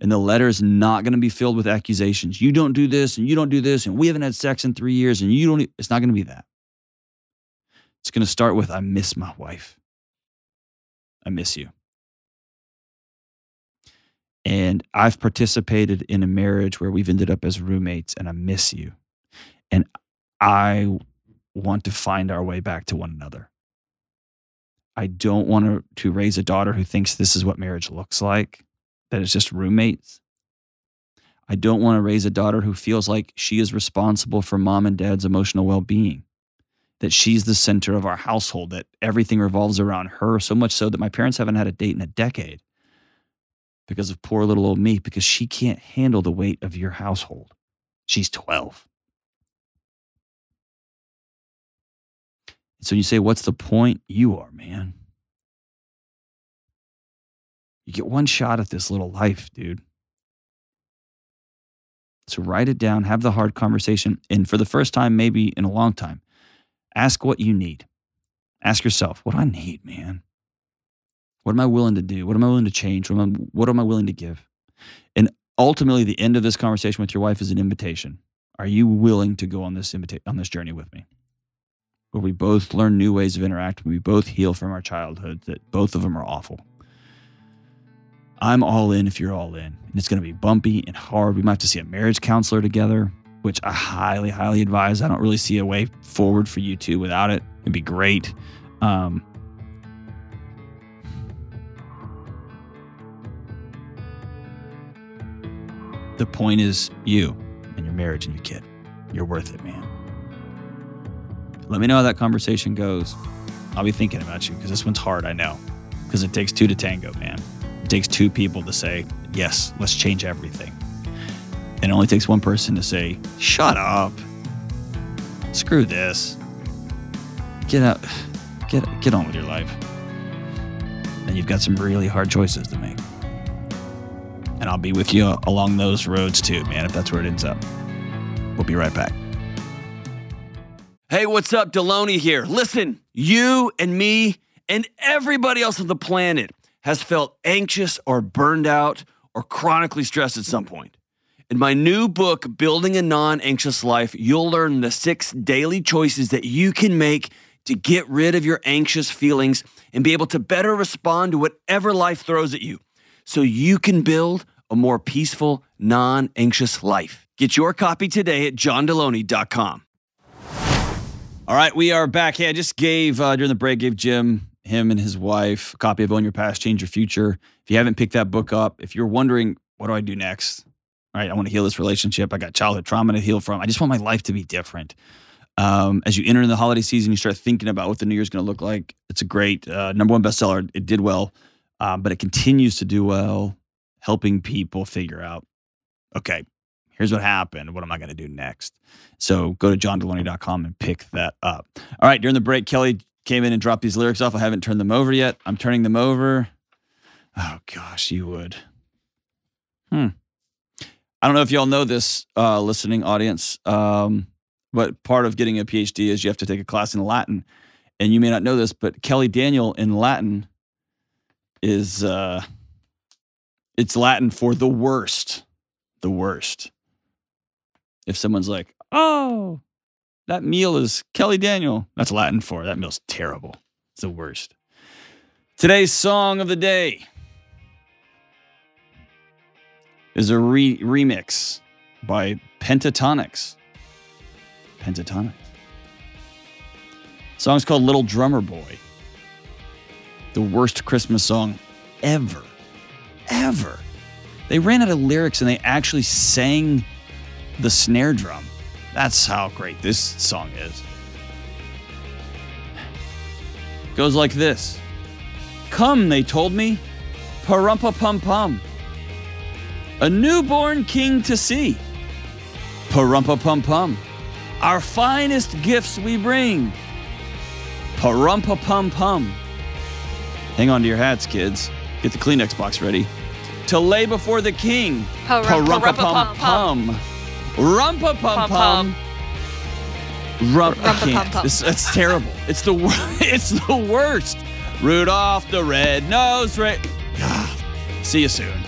And the letter is not going to be filled with accusations. You don't do this and you don't do this and we haven't had sex in 3 years and you don't it's not going to be that. It's going to start with I miss my wife. I miss you. And I've participated in a marriage where we've ended up as roommates and I miss you. And I want to find our way back to one another. I don't want to, raise a daughter who thinks this is what marriage looks like, that it's just roommates. I don't want to raise a daughter who feels like she is responsible for mom and dad's emotional well being, that she's the center of our household, that everything revolves around her, so much so that my parents haven't had a date in a decade because of poor little old me, because she can't handle the weight of your household. She's 12. So you say, What's the point? You are, man. You get one shot at this little life, dude. So write it down, have the hard conversation. And for the first time, maybe in a long time, ask what you need. Ask yourself, What I need, man? What am I willing to do? What am I willing to change? What am I, what am I willing to give? And ultimately, the end of this conversation with your wife is an invitation. Are you willing to go on this invita- on this journey with me? Where we both learn new ways of interacting, we both heal from our childhood. That both of them are awful. I'm all in if you're all in, and it's going to be bumpy and hard. We might have to see a marriage counselor together, which I highly, highly advise. I don't really see a way forward for you two without it. It'd be great. Um, The point is you and your marriage and your kid. You're worth it, man. Let me know how that conversation goes. I'll be thinking about you because this one's hard, I know. Because it takes two to tango, man. It takes two people to say, yes, let's change everything. And it only takes one person to say, shut up. Screw this. Get out. Get, get on with your life. And you've got some really hard choices to make and I'll be with you along those roads too, man, if that's where it ends up. We'll be right back. Hey, what's up? Delony here. Listen, you and me and everybody else on the planet has felt anxious or burned out or chronically stressed at some point. In my new book, Building a Non Anxious Life, you'll learn the six daily choices that you can make to get rid of your anxious feelings and be able to better respond to whatever life throws at you so you can build a more peaceful, non anxious life. Get your copy today at johndelony.com. All right, we are back. Hey, I just gave, uh, during the break, gave Jim, him and his wife, a copy of Own Your Past, Change Your Future. If you haven't picked that book up, if you're wondering, what do I do next? All right, I want to heal this relationship. I got childhood trauma to heal from. I just want my life to be different. Um, as you enter in the holiday season, you start thinking about what the new year is going to look like. It's a great uh, number one bestseller. It did well um, but it continues to do well, helping people figure out, okay, here's what happened. What am I going to do next? So go to johndelony.com and pick that up. All right, during the break, Kelly came in and dropped these lyrics off. I haven't turned them over yet. I'm turning them over. Oh gosh, you would. Hmm. I don't know if y'all know this, uh, listening audience, um, but part of getting a PhD is you have to take a class in Latin. And you may not know this, but Kelly Daniel in Latin is uh it's Latin for the worst. The worst. If someone's like, "Oh, that meal is Kelly Daniel," that's Latin for that meal's terrible. It's the worst. Today's song of the day is a re- remix by. Pentatonix. The song's called Little Drummer Boy the worst Christmas song ever. Ever. They ran out of lyrics and they actually sang the snare drum. That's how great this song is. Goes like this Come, they told me, parumpa pum pum. A newborn king to see. Parumpa pum pum. Our finest gifts we bring. Parumpa pum pum Hang on to your hats, kids. Get the Kleenex box ready. To lay before the king. Pa-rum-pa-pum. Parumpa-pum-pum. Rumpa-pum-pum. Rump. I can't. Rumpa-pum-pum. This, it's terrible. It's the It's the worst. Rudolph the red-nosed ra- See you soon.